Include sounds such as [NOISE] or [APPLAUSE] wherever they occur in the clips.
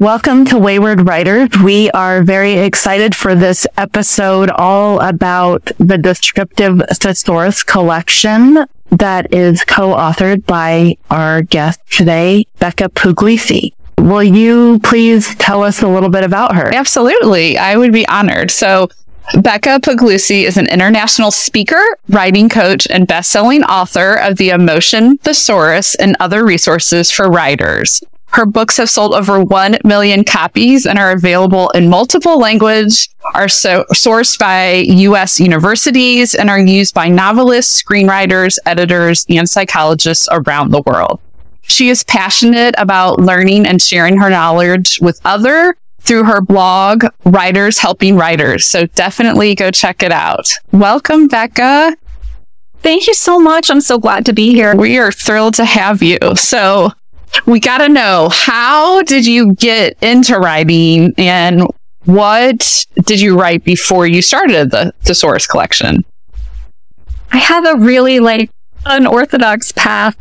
Welcome to Wayward Writers. We are very excited for this episode all about the descriptive thesaurus collection that is co-authored by our guest today, Becca Puglisi. Will you please tell us a little bit about her? Absolutely. I would be honored. So Becca Puglisi is an international speaker, writing coach, and best-selling author of The Emotion Thesaurus and other resources for writers. Her books have sold over 1 million copies and are available in multiple languages, are so sourced by US universities and are used by novelists, screenwriters, editors, and psychologists around the world. She is passionate about learning and sharing her knowledge with other through her blog, Writers Helping Writers. So definitely go check it out. Welcome, Becca. Thank you so much. I'm so glad to be here. We are thrilled to have you. So we got to know how did you get into writing and what did you write before you started the thesaurus collection? I have a really like unorthodox path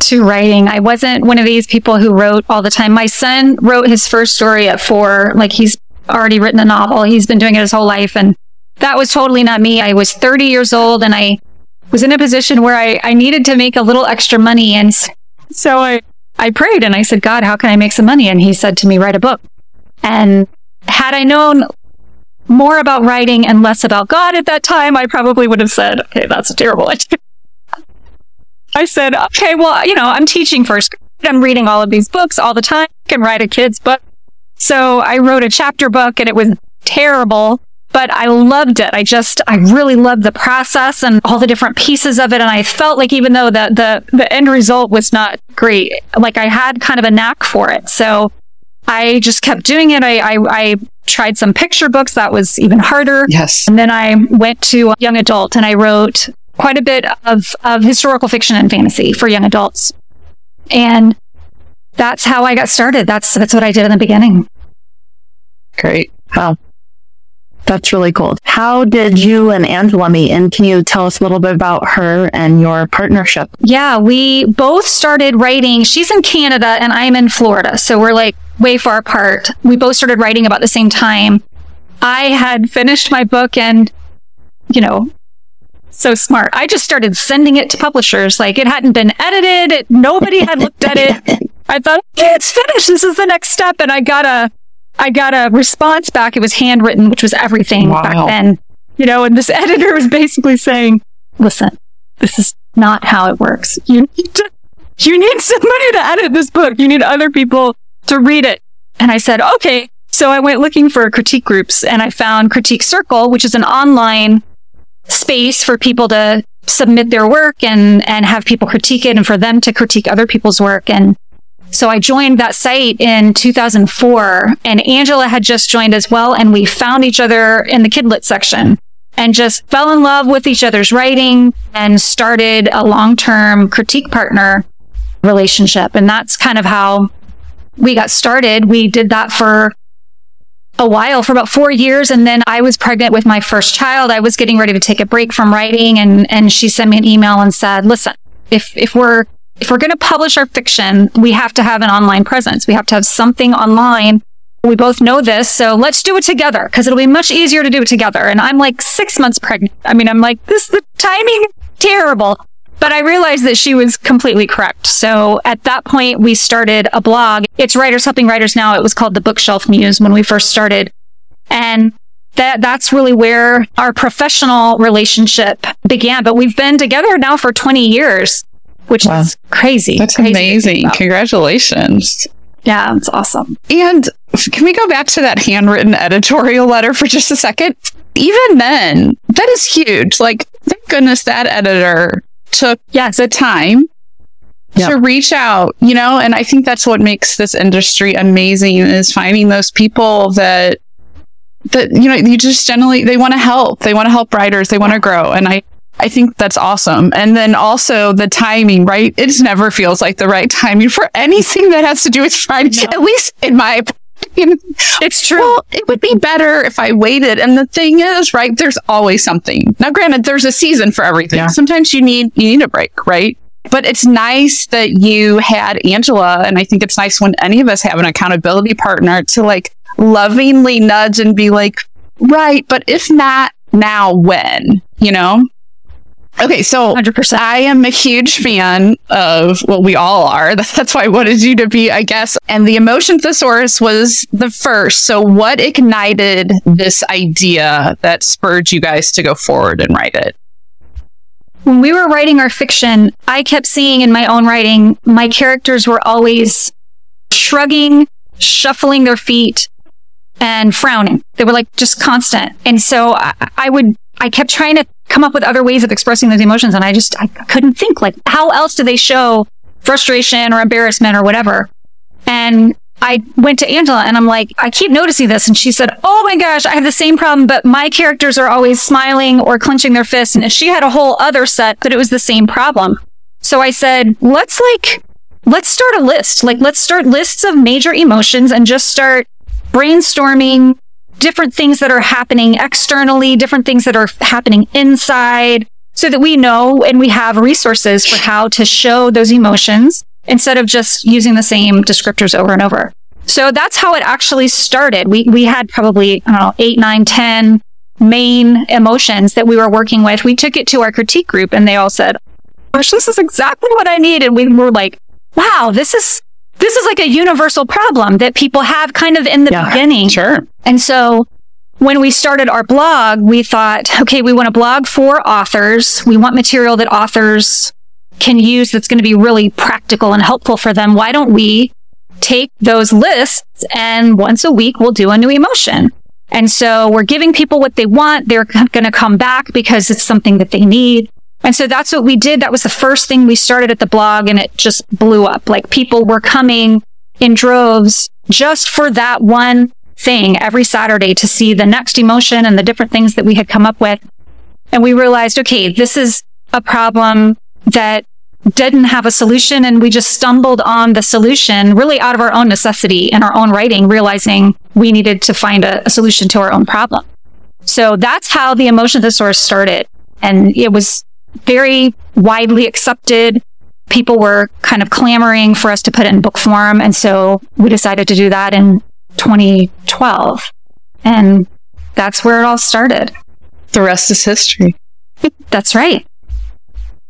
to writing. I wasn't one of these people who wrote all the time. My son wrote his first story at four. Like he's already written a novel. He's been doing it his whole life. And that was totally not me. I was 30 years old and I was in a position where I, I needed to make a little extra money. And so I I prayed and I said, God, how can I make some money? And he said to me, write a book. And had I known more about writing and less about God at that time, I probably would have said, okay, that's a terrible [LAUGHS] idea. I said, okay, well, you know, I'm teaching first. grade. I'm reading all of these books all the time. I can write a kid's book. So I wrote a chapter book and it was terrible but I loved it. I just, I really loved the process and all the different pieces of it. And I felt like even though the, the, the end result was not great, like I had kind of a knack for it. So I just kept doing it. I, I, I tried some picture books. That was even harder. Yes. And then I went to young adult and I wrote quite a bit of, of historical fiction and fantasy for young adults. And that's how I got started. That's, that's what I did in the beginning. Great. Wow. That's really cool. How did you and Angela meet? And can you tell us a little bit about her and your partnership? Yeah, we both started writing. She's in Canada and I'm in Florida. So we're like way far apart. We both started writing about the same time. I had finished my book and, you know, so smart. I just started sending it to publishers. Like it hadn't been edited. Nobody had looked at it. [LAUGHS] I thought, okay, it's finished. This is the next step. And I got a I got a response back. It was handwritten, which was everything wow. back then. You know, and this [LAUGHS] editor was basically saying, listen, this is not how it works. You need to, you need somebody to edit this book. You need other people to read it. And I said, okay. So I went looking for critique groups and I found Critique Circle, which is an online space for people to submit their work and, and have people critique it and for them to critique other people's work. And so I joined that site in 2004 and Angela had just joined as well. And we found each other in the Kidlit section and just fell in love with each other's writing and started a long-term critique partner relationship. And that's kind of how we got started. We did that for a while, for about four years. And then I was pregnant with my first child. I was getting ready to take a break from writing. And, and she sent me an email and said, listen, if, if we're if we're going to publish our fiction, we have to have an online presence. We have to have something online. We both know this, so let's do it together because it'll be much easier to do it together. And I'm like six months pregnant. I mean, I'm like, this, the timing terrible. But I realized that she was completely correct. So at that point, we started a blog. It's Writers Helping Writers now. It was called the Bookshelf Muse when we first started. And that, that's really where our professional relationship began. But we've been together now for 20 years which wow. is crazy. That's crazy amazing. Congratulations. Yeah, it's awesome. And can we go back to that handwritten editorial letter for just a second? Even then, that is huge. Like, thank goodness that editor took yes. the time yep. to reach out, you know, and I think that's what makes this industry amazing is finding those people that that you know you just generally they want to help they want to help writers they want to grow and i I think that's awesome. And then also the timing, right? It never feels like the right timing for anything that has to do with writing, no. at least in my opinion. It's true. Well, it would be better if I waited. And the thing is, right, there's always something. Now, granted, there's a season for everything. Yeah. Sometimes you need, you need a break, right? But it's nice that you had Angela. And I think it's nice when any of us have an accountability partner to like lovingly nudge and be like, right, but if not now, when, you know? Okay, so 100%. I am a huge fan of, well, we all are. [LAUGHS] That's why I wanted you to be, I guess. And the emotion thesaurus was the first. So, what ignited this idea that spurred you guys to go forward and write it? when we were writing our fiction, I kept seeing in my own writing, my characters were always shrugging, shuffling their feet, and frowning. They were like just constant. And so I, I would, I kept trying to come up with other ways of expressing those emotions. And I just, I couldn't think like, how else do they show frustration or embarrassment or whatever? And I went to Angela and I'm like, I keep noticing this. And she said, Oh my gosh, I have the same problem, but my characters are always smiling or clenching their fists. And she had a whole other set, but it was the same problem. So I said, let's like, let's start a list. Like, let's start lists of major emotions and just start brainstorming different things that are happening externally, different things that are happening inside so that we know and we have resources for how to show those emotions instead of just using the same descriptors over and over. So that's how it actually started. We, we had probably, I don't know, eight, nine, ten main emotions that we were working with. We took it to our critique group and they all said, gosh, this is exactly what I need. And we were like, wow, this is, this is like a universal problem that people have kind of in the Yeah, beginning. Sure. And so when we started our blog, we thought, okay, we want a blog for authors. We want material that authors can use that's going to be really practical and helpful for them. Why don't we take those lists and once a week we'll do a new emotion? And so we're giving people what they want. They're going to come back because it's something that they need. And so that's what we did. That was the first thing we started at the blog and it just blew up. Like people were coming in droves just for that one thing every Saturday to see the next emotion and the different things that we had come up with. And we realized, okay, this is a problem that didn't have a solution. And we just stumbled on the solution really out of our own necessity and our own writing, realizing we needed to find a, a solution to our own problem. So that's how the emotion thesaurus started. And it was very widely accepted. People were kind of clamoring for us to put it in book form. And so we decided to do that in 2012. And that's where it all started. The rest is history. That's right.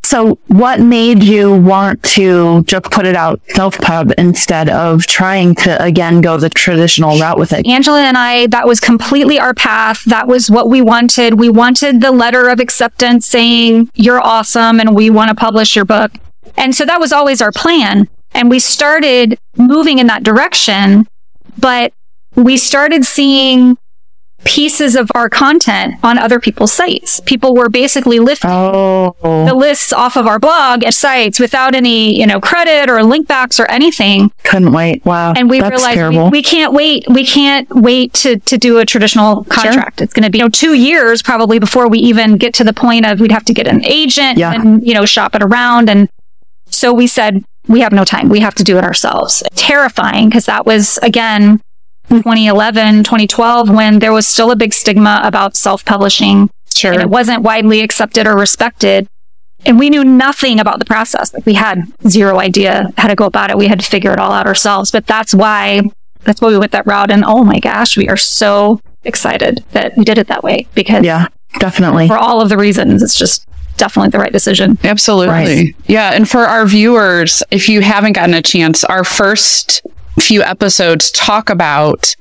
So what made you want to just put it out self-pub instead of trying to again go the traditional route with it? Angela and I, that was completely our path. That was what we wanted. We wanted the letter of acceptance saying, you're awesome and we want to publish your book. And so that was always our plan. And we started moving in that direction, but we started seeing pieces of our content on other people's sites. People were basically lifting oh. the Oh, lists off of our blog and sites without any, you know, credit or link backs or anything. couldn't wait. Wow. And we That's realized we, terrible. we can't wait. We can't wait to, to do a traditional contract. It's going to be, you know, two years probably before we even get to the point of we'd have to get an agent Yeah. and, you know, shop it around. And so we said, we have no time. We have to do it ourselves. Terrifying because that was again, 2011, 2012, when there was still a big stigma about self-publishing Sure. and it wasn't widely accepted or respected. And we knew nothing about the process. Like we had zero idea how to go about it. We had to figure it all out ourselves. But that's why, that's why we went that route. And oh my gosh, we are so excited that we did it that way because yeah, definitely. for all of the reasons, it's just definitely the right decision. Absolutely. Right. Yeah. And for our viewers, if you haven't gotten a chance, our first few episodes talk about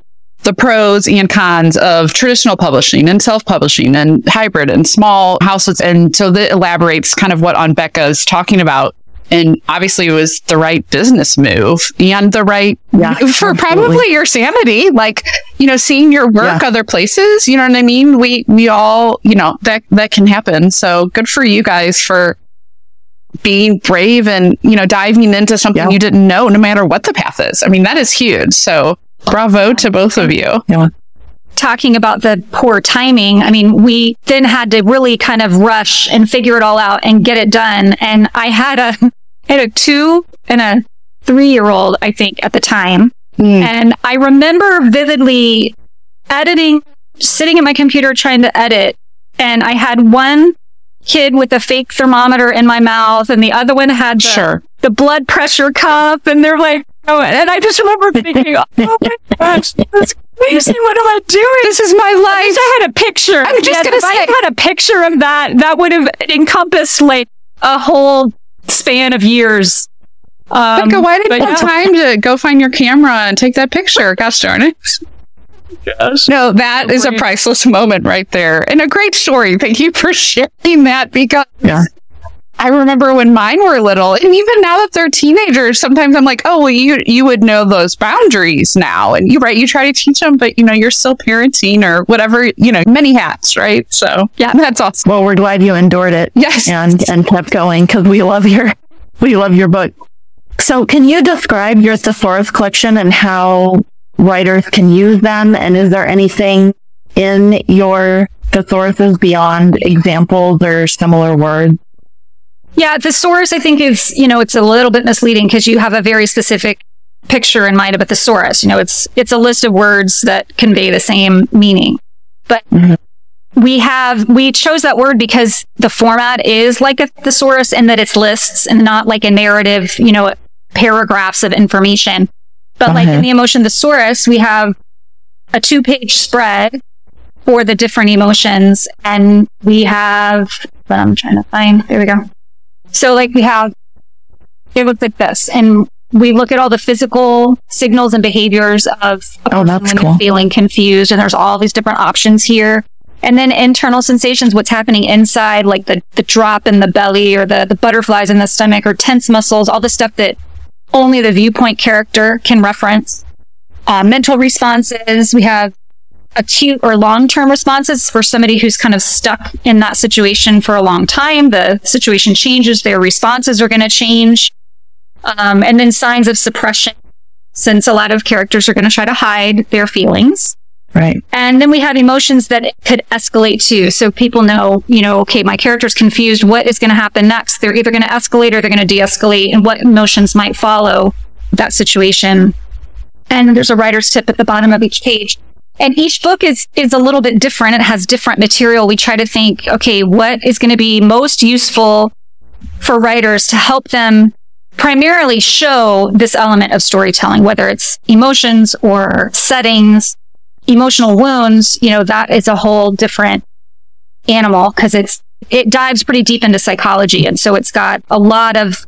the pros and cons of traditional publishing and self publishing and hybrid and small houses. And so that elaborates kind of what on Becca is talking about. And obviously, it was the right business move and the right Yeah, for absolutely. probably your sanity. Like, you know, seeing your work Yeah. other places, you know what I mean? We, we all, you know, that, that can happen. So good for you guys for being brave and, you know, diving into something Yeah. you didn't know, no matter what the path is. I mean, that is huge. So bravo to both of you. Yeah. talking about the poor timing, I mean, we then had to really kind of rush and figure it all out and get it done. And I had a, [LAUGHS] I had a two and a three year old, I think, at the time. Mm. And I remember vividly editing, sitting at my computer trying to edit. And I had one kid with a fake thermometer in my mouth, and the other one had the, Sure. the blood pressure cup, and they're like, oh, and I just remember thinking, oh my [LAUGHS] gosh, that's crazy. What am I doing? This is my life. I had a picture. I'm just yes, gonna if I had a picture of that, that would have encompassed like a whole span of years. Um, Becca, why didn't but you have yeah. time to go find your camera and take that picture? Gosh darn it. No, that is a priceless moment right there. And a great story. Thank you for [LAUGHS] sharing that because Yeah. I remember when mine were little, and even now that they're teenagers, sometimes I'm like, oh, well, you you would know those boundaries now, and you right, you try to teach them, but you know, you're still parenting or whatever, you know, many hats, right? So Yeah. that's awesome. Well, we're glad you endured it Yes, and and kept going because we love your we love your book. So, can you describe your thesaurus collection and how writers can use them? And is there anything in your thesauruses beyond examples or similar words? Yeah, thesaurus I think is, you know, it's a little bit misleading because you have a very specific picture in mind of a thesaurus. You know, it's it's a list of words that convey the same meaning. But Mhm. we have we chose that word because the format is like a thesaurus in that it's lists and not like a narrative, you know, paragraphs of information. But like in the emotion thesaurus, we have a two-page spread for the different emotions and we have but I'm trying to find there we go. So like we have, it looks like this, and we look at all the physical signals and behaviors of a Oh, person that's cool. feeling confused, and there's all these different options here. And then internal sensations, what's happening inside, like the, the drop in the belly or the, the butterflies in the stomach or tense muscles, all the stuff that only the viewpoint character can reference. Uh, mental responses, we have acute or long-term responses for somebody who's kind of stuck in that situation for a long time. The situation changes, their responses are going to change. Um, and then signs of suppression, since a lot of characters are going to try to hide their feelings. Right. And then we have emotions that could escalate too. So people know, you know, okay, my character's confused. What is going to happen next? They're either going to escalate or they're going to de-escalate and what emotions might follow that situation. And there's a writer's tip at the bottom of each page. And each book is, is a little bit different. It has different material. We try to think, okay, what is going to be most useful for writers to help them primarily show this element of storytelling, whether it's emotions or settings, emotional wounds, you know, that is a whole different animal because it's, it dives pretty deep into psychology. And so it's got a lot of,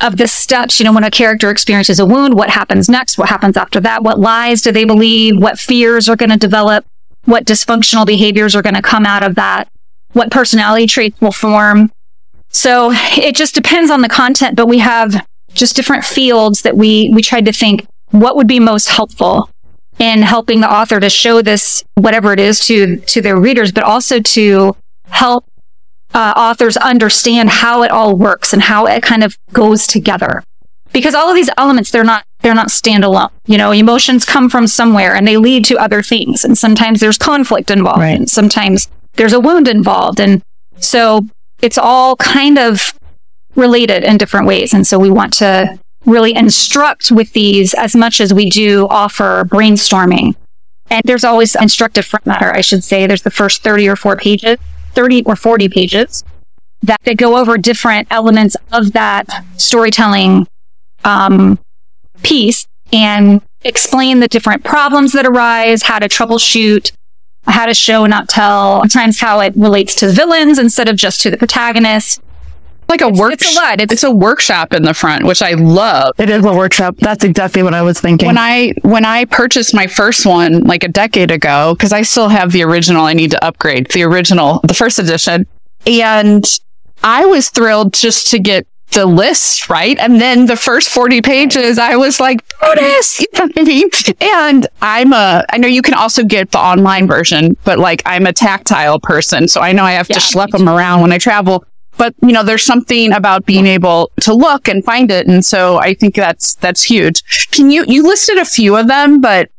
of the steps, you know, when a character experiences a wound, what happens next? What happens after that? What lies do they believe? What fears are going to develop? What dysfunctional behaviors are going to come out of that? What personality traits will form? So it just depends on the content, but we have just different fields that we, we tried to think what would be most helpful in helping the author to show this, whatever it is to, to their readers, but also to help uh, authors understand how it all works and how it kind of goes together. Because all of these elements, they're not, they're not standalone. You know, emotions come from somewhere and they lead to other things. And sometimes there's conflict involved Right. and sometimes there's a wound involved. And so it's all kind of related in different ways. And so we want to really instruct with these as much as we do offer brainstorming. And there's always instructive front matter, I should say. There's the first 30 or 4 pages, 30 or 40 pages that, that go over different elements of that storytelling um, piece and explain the different problems that arise, how to troubleshoot, how to show, not tell, sometimes how it relates to villains instead of just to the protagonist. Like a It's- work. it's a lot. It's- It's a workshop in the front, which I love. It is a workshop. That's exactly what I was thinking. When I when I purchased my first one like a decade ago, because I still have the original, I need to upgrade the original, the first edition, and I was thrilled just to get the list right, and then the first forty pages, I was like, bonus, [LAUGHS] you know what I mean? And I'm a, I know you can also get the online version, but like I'm a tactile person, so I know I have Yeah, to schlep them around when I travel. But you know, there's something about being able to look and find it, and so I think that's that's huge. Can you you listed a few of them, but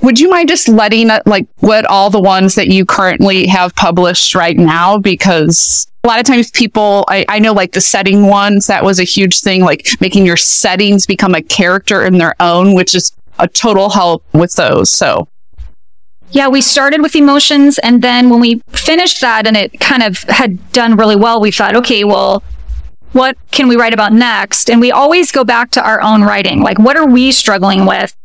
would you mind just letting uh, like what all the ones that you currently have published right now? Because a lot of times people, I, I know like the setting ones, that was a huge thing, like making your settings become a character in their own, which is a total help with those. So yeah, we started with emotions. And then when we finished that and it kind of had done really well, we thought, okay, well, what can we write about next? And we always go back to our own writing. Like, what are we struggling with?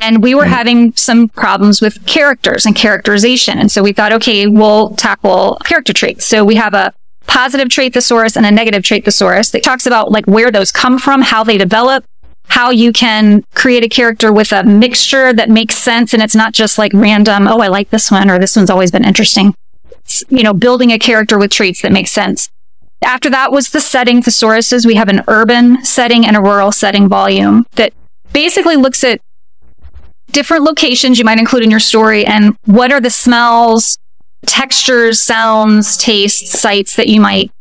And we were mm-hmm. having some problems with characters and characterization. And so we thought, okay, we'll tackle character traits. So we have a positive trait thesaurus and a negative trait thesaurus that talks about like where those come from, how they develop, how you can create a character with a mixture that makes sense. And it's not just like random, oh, I like this one or this one's always been interesting. It's, you know, building a character with traits that make sense. After that was the setting thesauruses. We have an urban setting and a rural setting volume that basically looks at different locations you might include in your story and what are the smells, textures, sounds, tastes, sights that you might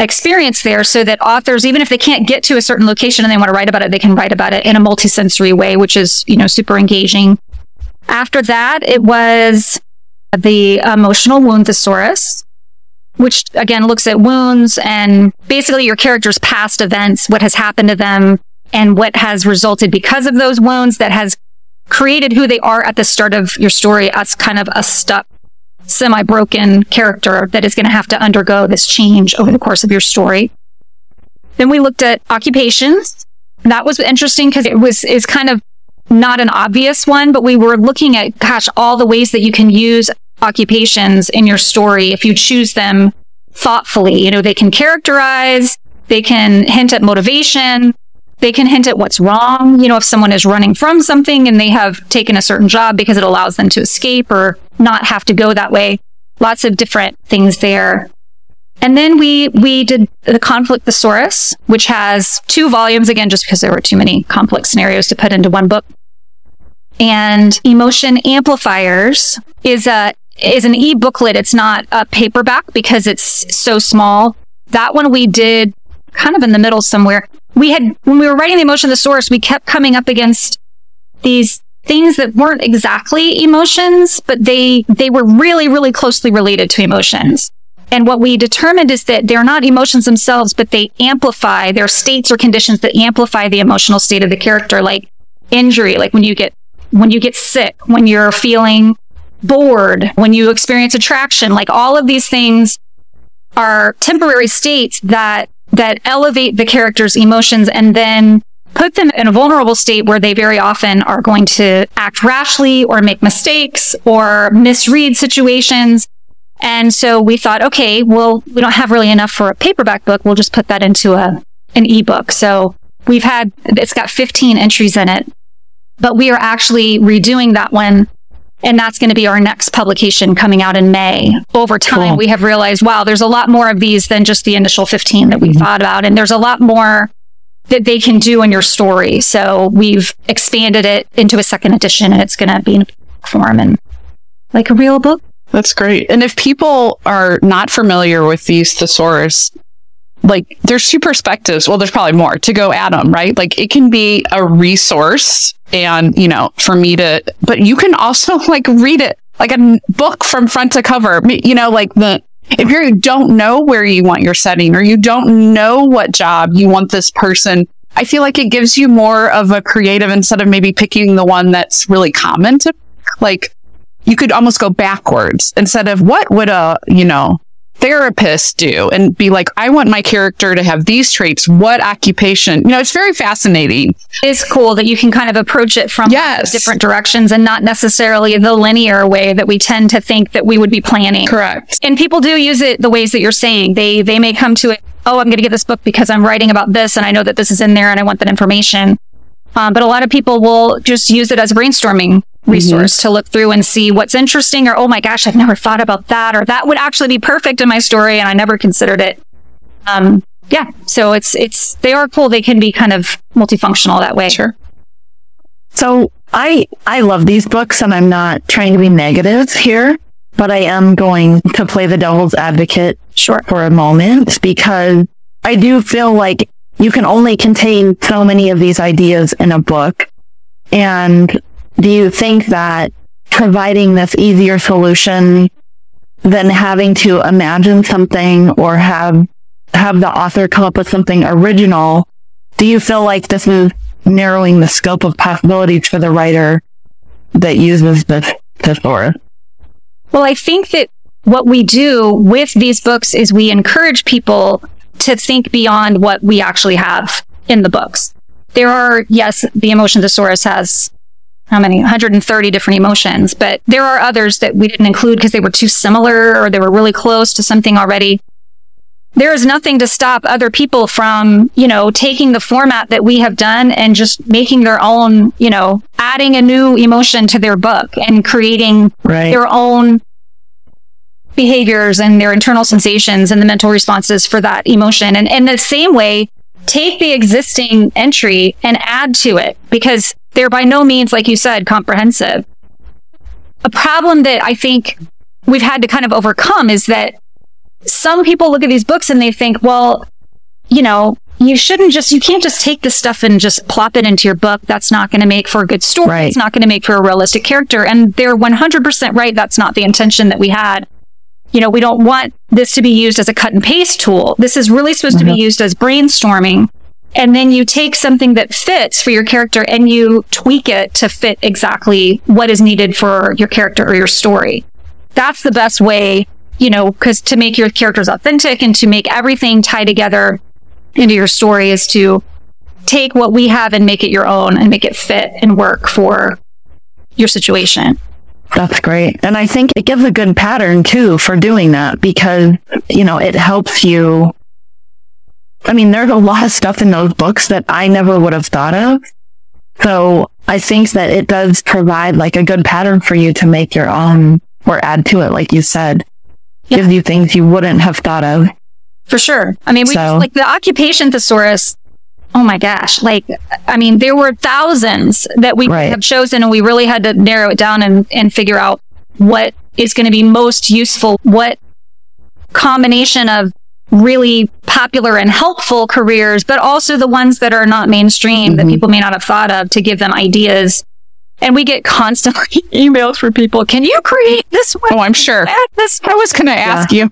experience there so that authors, even if they can't get to a certain location and they want to write about it, they can write about it in a multisensory way, which is, you know, super engaging. After that, it was the emotional wound thesaurus, which again looks at wounds and basically your character's past events, what has happened to them and what has resulted because of those wounds that has created who they are at the start of your story as kind of a stuck semi broken character that is going to have to undergo this change over the course of your story. Then we looked at occupations. That was interesting because it was, is kind of not an obvious one, but we were looking at, gosh, all the ways that you can use occupations in your story if you choose them thoughtfully. You know, they can characterize, they can hint at motivation, they can hint at what's wrong. You know, if someone is running from something and they have taken a certain job because it allows them to escape or not have to go that way. Lots of different things there. And then we, we did the conflict thesaurus, which has two volumes again, just because there were too many complex scenarios to put into one book. And emotion amplifiers is a, is an e-booklet. It's not a paperback because it's so small. That one we did kind of in the middle somewhere. We had, when we were writing the emotion thesaurus, we kept coming up against these things that weren't exactly emotions, but they, they were really, really closely related to emotions. And what we determined is that they're not emotions themselves, but they amplify, their states or conditions that amplify the emotional state of the character, like injury, like when you get, when you get sick, when you're feeling bored, when you experience attraction, like all of these things are temporary states that, that elevate the character's emotions and then put them in a vulnerable state where they very often are going to act rashly or make mistakes or misread situations. And so we thought, okay, well, we don't have really enough for a paperback book. We'll just put that into a, an ebook. So we've had, it's got 15 entries in it, but we are actually redoing that one. And that's going to be our next publication coming out in May. Over time, cool. we have realized, wow, there's a lot more of these than just the initial 15 that we mm-hmm. thought about. And there's a lot more that they can do in your story. So we've expanded it into a second edition and it's going to be in form and like a real book. That's great. And if people are not familiar with these thesaurus, like there's two perspectives. Well, there's probably more to go at them, right? Like it can be a resource and, you know, for me to, but you can also [LAUGHS] like read it like a book from front to cover, you know, like the, if you don't know where you want your setting or you don't know what job you want this person, I feel like it gives you more of a creative instead of maybe picking the one that's really common to like you could almost go backwards instead of what would a, you know, therapist do and be like, I want my character to have these traits. What occupation? You know, it's very fascinating. It's cool that you can kind of approach it from yes. different directions and not necessarily the linear way that we tend to think that we would be planning. Correct. And people do use it the ways that you're saying. They they may come to it, oh, I'm going to get this book because I'm writing about this and I know that this is in there and I want that information. Um, but a lot of people will just use it as brainstorming resource mm-hmm. to look through and see what's interesting or, oh my gosh, I've never thought about that, or that would actually be perfect in my story and I never considered it. Um, yeah. So it's, it's, they are cool. They can be kind of multifunctional that way. Sure. So I, I love these books and I'm not trying to be negative here, but I am going to play the devil's advocate sure. for a moment because I do feel like you can only contain so many of these ideas in a book. And do you think that providing this easier solution than having to imagine something or have have the author come up with something original, do you feel like this is narrowing the scope of possibilities for the writer that uses this thesaurus? Well, I think that what we do with these books is we encourage people to think beyond what we actually have in the books. There are, yes, the emotion thesaurus has how many 130 different emotions, but there are others that we didn't include because they were too similar or they were really close to something already. There is nothing to stop other people from, you know, taking the format that we have done and just making their own, you know, adding a new emotion to their book and creating Right. their own behaviors and their internal sensations and the mental responses for that emotion. And in the same way, take the existing entry and add to it because they're by no means, like you said, comprehensive. A problem that I think we've had to kind of overcome is that some people look at these books and they think, well, you know, you shouldn't just, you can't just take this stuff and just plop it into your book. That's not going to make for a good story. Right. It's not going to make for a realistic character. And they're 100% right. That's not the intention that we had. You know, we don't want this to be used as a cut and paste tool. This is really supposed to be mm-hmm. used as brainstorming. And then you take something that fits for your character and you tweak it to fit exactly what is needed for your character or your story. That's the best way, you know, because to make your characters authentic and to make everything tie together into your story is to take what we have and make it your own and make it fit and work for your situation. That's great. And I think it gives a good pattern too for doing that because, you know, it helps you. I mean, there's a lot of stuff in those books that I never would have thought of. So I think that it does provide like a good pattern for you to make your own or add to it, like you said. Yeah. Gives you things you wouldn't have thought of. For sure. I mean, we So- like the occupation thesaurus. Oh my gosh. Like, I mean, there were thousands that we Right. have chosen and we really had to narrow it down and, and figure out what is going to be most useful. What combination of really popular and helpful careers, but also the ones that are not mainstream that Mhm. people may not have thought of to give them ideas. And we get constantly [LAUGHS] emails from people. Can you create this way? Oh, I'm sure. This I was going to ask you.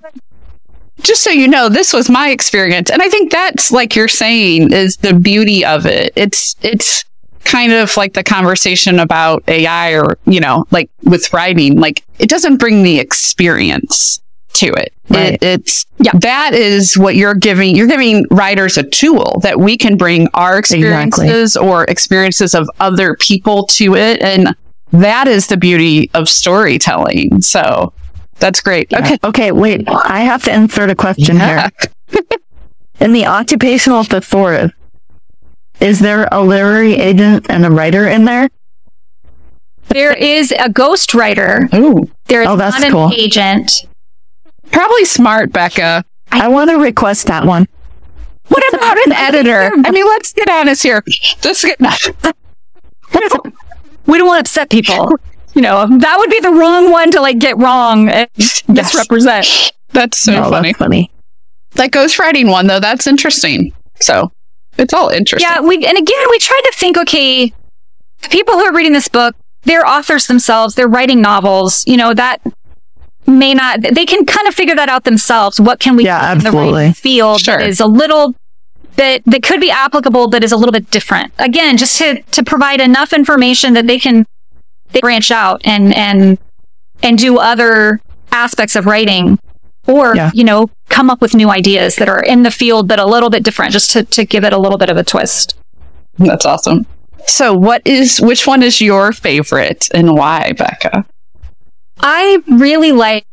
Just so you know, this was my experience, and I think that's like you're saying is the beauty of it. It's it's kind of like the conversation about AI or you know, like with writing. Like it doesn't bring the experience to it. Right. it it's Yeah. that is what you're giving. You're giving writers a tool that we can bring our experiences or experiences of other people to it, and that is the beauty of storytelling. So. That's great. Okay. Okay. Okay. Wait, I have to insert a question Yeah. here. [LAUGHS] In the occupational thesaurus, is there a literary agent and a writer in there? There is a ghostwriter. Ooh. There is Oh, that's not an cool. agent. Probably smart, Becca. I want to request that one. What about an editor? I mean, let's get honest here. Let's get [LAUGHS] We don't want to upset people. [LAUGHS] You know, that would be the wrong one to like get wrong and misrepresent. That's so No, funny. That's funny. That ghostwriting one, though, that's interesting. So it's all interesting. Yeah, we and again we tried to think, okay, the people who are reading this book, they're authors themselves, they're writing novels, you know, that may not they can kind of figure that out themselves. What can we Yeah, do in the absolutely. writing field Sure. that is a little bit that could be applicable but is a little bit different. Again, just to to provide enough information that they can they branch out and and and do other aspects of writing or Yeah. you know come up with new ideas that are in the field but a little bit different just to, to give it a little bit of a twist That's awesome. So, what is which one is your favorite and why, Becca? i really like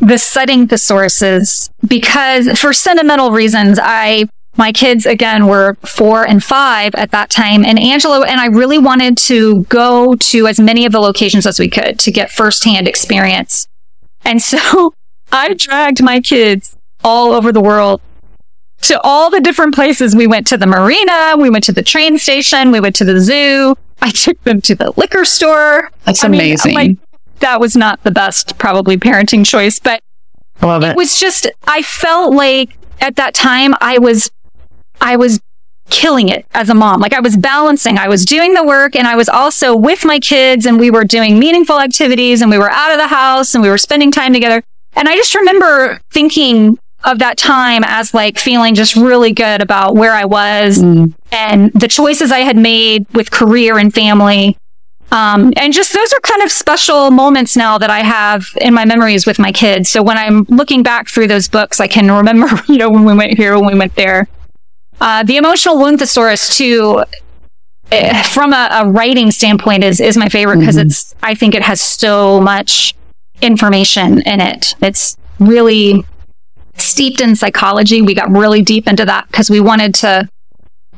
the setting thesauruses because for sentimental reasons i my kids again were four and five at that time and Angela and i really wanted to go to as many of the locations as we could to get firsthand experience and so [LAUGHS] i dragged my kids all over the world to all the different places we went to the marina we went to the train station we went to the zoo i took them to the liquor store That's I mean, amazing. like, that was not the best probably parenting choice but I love it it. was just i felt like at that time i was i was killing it as a mom like i was balancing i was doing the work and i was also with my kids and we were doing meaningful activities and we were out of the house and we were spending time together and i just remember thinking of that time as like feeling just really good about where i was Mm. and the choices I had made with career and family. Um, and just those are kind of special moments now that I have in my memories with my kids. So when I'm looking back through those books, I can remember, [LAUGHS] you know, when we went here, when we went there. Uh, the emotional wound thesaurus too, eh, from a, a, writing standpoint, is is my favorite because mm-hmm. it's. I think it has so much information in it. It's really steeped in psychology. We got really deep into that because we wanted to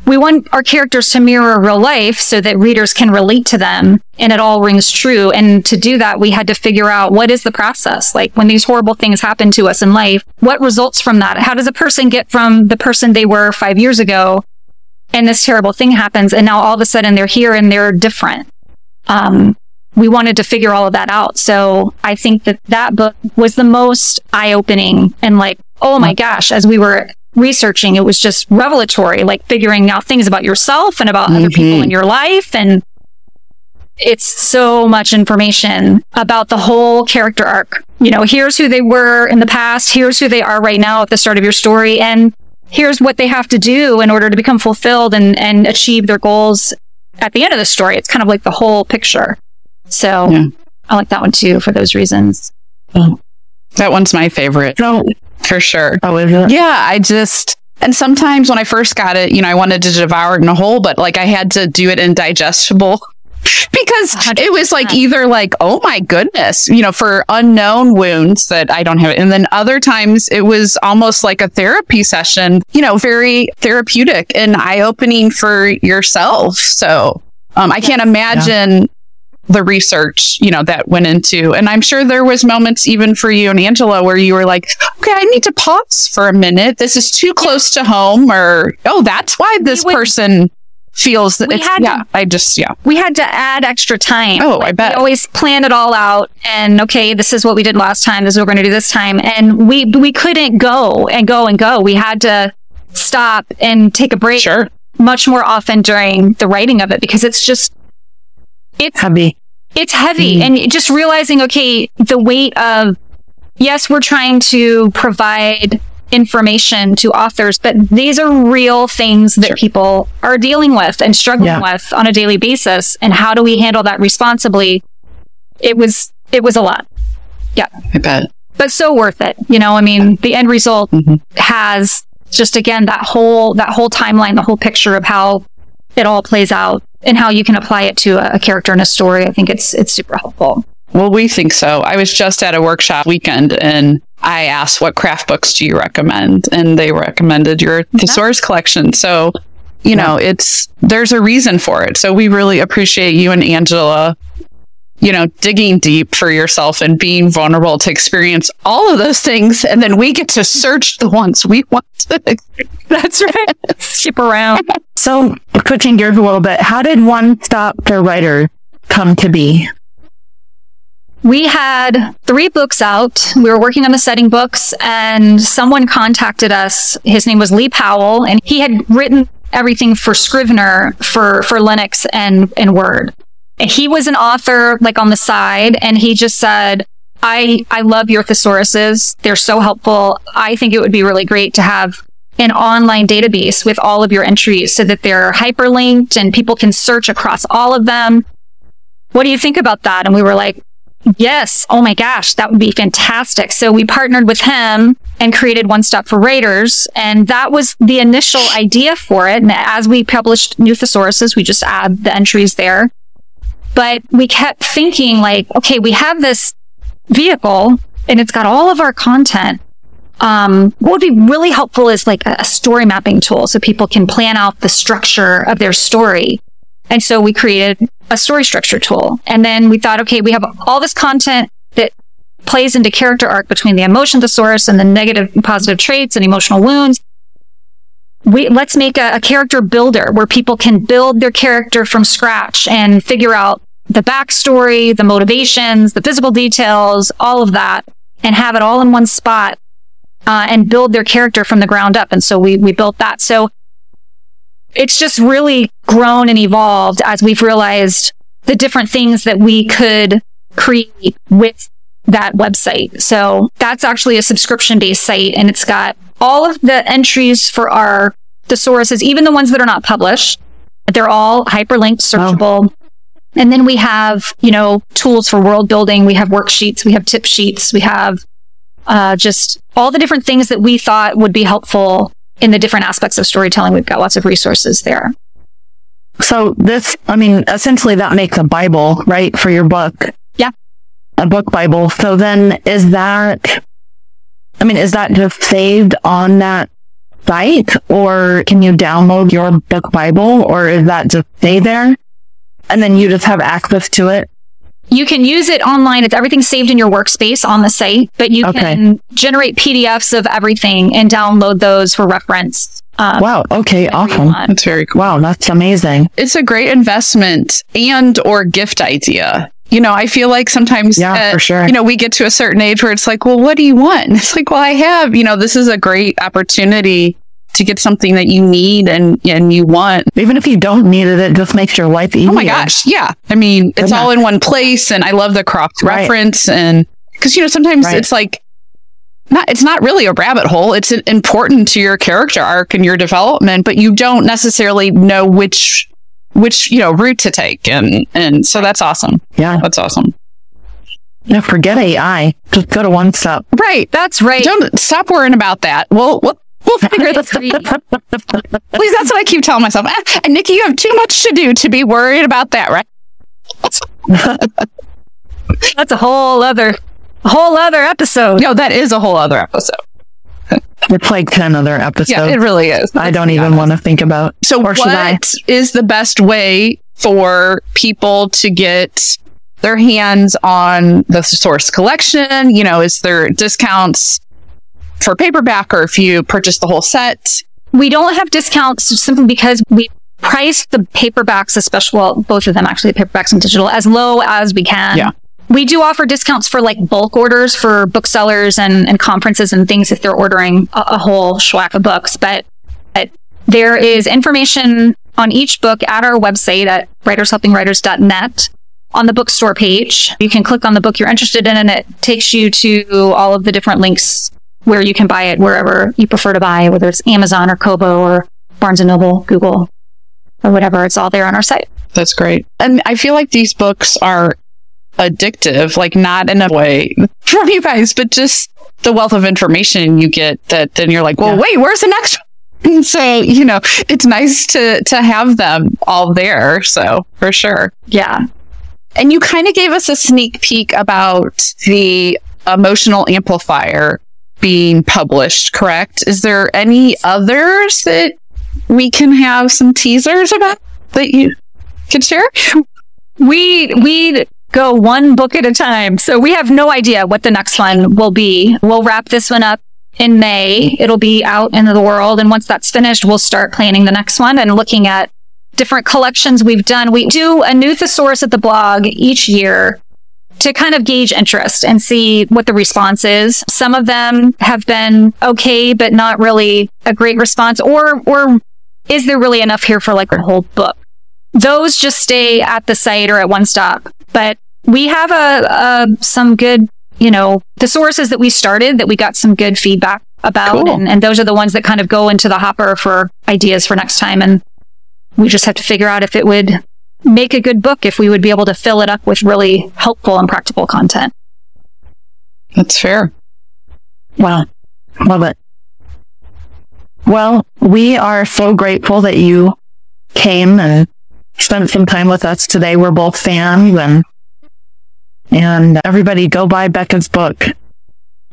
we want our characters to mirror real life so that readers can relate to them and it all rings true. And to do that, we had to figure out what is the process? Like when these horrible things happen to us in life, what results from that? How does a person get from the person they were five years ago and this terrible thing happens and now all of a sudden they're here and they're different? Um, we wanted to figure all of that out. So I think that that book was the most eye opening and like, oh my gosh, as we were researching, it was just revelatory, like figuring out things about yourself and about mm-hmm. other people in your life. And it's so much information about the whole character arc. You know, here's who they were in the past. Here's who they are right now at the start of your story. And here's what they have to do in order to become fulfilled and, and achieve their goals at the end of the story. It's kind of like the whole picture. So yeah. I like that one too for those reasons. Oh. That one's my favorite. So for sure. Oh, is it? Yeah, I just and sometimes when I first got it, you know, I wanted to devour it in a whole, but like I had to do it in digestible [LAUGHS] because 100%. it was like either like, oh my goodness, you know, for unknown wounds that I don't have it. And then other times it was almost like a therapy session, you know, very therapeutic and eye opening for yourself. So um, I can't imagine yeah the research, you know, that went into. And I'm sure there was moments even for you and Angela where you were like, okay, I need to pause for a minute. This is too close to home or, oh, that's why this would, person feels that it's, yeah, to, I just, yeah. We had to add extra time. Oh, like, I bet. We always plan it all out and okay, this is what we did last time. This is what we're going to do this time. And we, we couldn't go and go and go. We had to stop and take a break. Sure. Much more often during the writing of it because it's just it's heavy. It's heavy. Mm. And just realizing, okay, the weight of, yes, we're trying to provide information to authors, but these are real things that sure. people are dealing with and struggling yeah. with on a daily basis. And how do we handle that responsibly? It was, it was a lot. Yeah. I bet. But so worth it. You know, I mean, the end result mm-hmm. has just again that whole that whole timeline, the whole picture of how it all plays out and how you can apply it to a, a character in a story. I think it's it's super helpful. Well, we think so. I was just at a workshop weekend and I asked, what craft books do you recommend? And they recommended your thesaurus collection. So, you know, it's, there's a reason for it. So we really appreciate you and Angela you know, digging deep for yourself and being vulnerable to experience all of those things. And then we get to search the ones we want to. That's right. [LAUGHS] Skip around. So, switching gears a little bit, how did One Stop for Writer come to be? We had three books out. We were working on the setting books, and someone contacted us. His name was Lee Powell, and he had written everything for Scrivener for, for Linux and, and Word he was an author like on the side and he just said, I, I love your thesauruses. They're so helpful. I think it would be really great to have an online database with all of your entries so that they're hyperlinked and people can search across all of them. What do you think about that? And we were like, yes. Oh my gosh, that would be fantastic. So we partnered with him and created One Stop for Writers. And that was the initial idea for it. And as we published new thesauruses, we just add the entries there. But we kept thinking like, okay, we have this vehicle and it's got all of our content. Um, what would be really helpful is like a, story mapping tool so people can plan out the structure of their story. And so we created a story structure tool. And then we thought, okay, we have all this content that plays into character arc between the emotion thesaurus and the negative and positive traits and emotional wounds we let's make a, a, character builder where people can build their character from scratch and figure out the backstory, the motivations, the physical details, all of that, and have it all in one spot uh, and build their character from the ground up. And so we we built that. So it's just really grown and evolved as we've realized the different things that we could create with that website. So that's actually a subscription based site and it's got all of the entries for our thesauruses, even the ones that are not published. They're all hyperlinked, searchable. And then we have, you know, tools for world building. We have worksheets. We have tip sheets. We have uh, just all the different things that we thought would be helpful in the different aspects of storytelling. We've got lots of resources there. So this, I mean, essentially that makes a Bible, right? For your book. Yeah. A book Bible. So then is that, I mean, is that just saved on that site or can you download your book Bible or is that just stay there and then you just have access to it? You can use it online. It's everything saved in your workspace on the site, but you Okay. can generate PDFs of everything and download those for reference. Um, Wow. Okay. Awesome. That's very cool. Wow. That's amazing. It's a great investment and or gift idea. You know, I feel like sometimes, Yeah, uh, for sure. you know, we get to a certain age where it's like, well, what do you want? It's like, well, I have, you know, this is a great opportunity to get something that you need and, and you want. Even if you don't need it, it just makes your life easier. Oh my gosh. Yeah. I mean, it's all in one place and I love the cross Right. reference and because, you know, sometimes Right. it's like, not, it's not really a rabbit hole. It's important to your character arc and your development, but you don't necessarily know which, which, you know, route to take. And, and so that's awesome. Yeah. That's awesome. Yeah. Forget AI. Just go to one stop. Right. That's right. Don't stop worrying about that. We'll, we'll, we'll figure this Agree. At least that's what I keep telling myself. "Ah, and Nikki, you have too much to do to be worried about that, right? [LAUGHS] That's a whole other, whole other episode. No, that is a whole other episode. It's like 10 other episodes. Yeah, it really is. I don't even want to think about. So, Or should I? what is the best way for people to get their hands on thesaurus collection? You know, is there discounts for paperback or if you purchase the whole set? We don't have discounts simply because we priced the paperbacks, especially well, both of them actually, the paperbacks and digital, as low as we can. Yeah. We do offer discounts for like bulk orders for booksellers and, and conferences and things if they're ordering a, a whole schwack of books. But, but there is information on each book at our website at writershelpingwriters.net on the bookstore page. You can click on the book you're interested in and it takes you to all of the different links where you can buy it wherever you prefer to buy, whether it's Amazon or Kobo or Barnes and Noble, Google, or whatever. It's all there on our site. That's great. And I feel like these books are addictive, like not in a way from you guys, but just the wealth of information you get that then you're like, well, Yeah. wait, where's the next one? [LAUGHS] So, you know, it's nice to to have them all there. So for sure. Yeah. And you kind of gave us a sneak peek about the emotional amplifier being published, correct? Is there any others that we can have some teasers about that you can share? [LAUGHS] We we go one book at a time. So we have no idea what the next one will be. We'll wrap this one up in May. It'll be out into the world. And once that's finished, we'll start planning the next one and looking at different collections we've done. We do a new thesaurus at the blog each year to kind of gauge interest and see what the response is. Some of them have been okay, but not really a great response. Or, or is there really enough here for like a whole book? Those just stay at the site or at one stop. But we have a, a some good, you know, thesauruses that we started that we got some good feedback about. Cool. And, and those are the ones that kind of go into the hopper for ideas for next time. And we just have to figure out if it would make a good book, if we would be able to fill it up with really helpful and practical content. That's fair. Wow. Love it. Well, we are so grateful that you came and spent some time with us today. We're both fans and and everybody go buy Becca's book.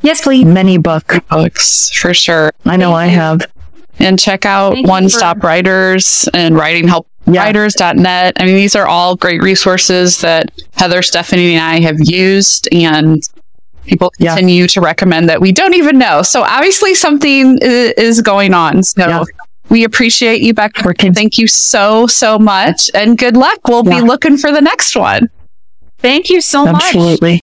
Yes, please. Many book. Books for sure. I know I have. And check out Thank One for- Stop Writers and Writing Help Yeah. writers.net. I mean, these are all great resources that Heather, Stephanie, and I have used, and people Yeah. continue to recommend that we don't even know. So obviously, something is going on. So Yeah. we appreciate you, Becca. Thank you so, so much, and good luck. We'll Yeah. be looking for the next one. Thank you so much. Absolutely.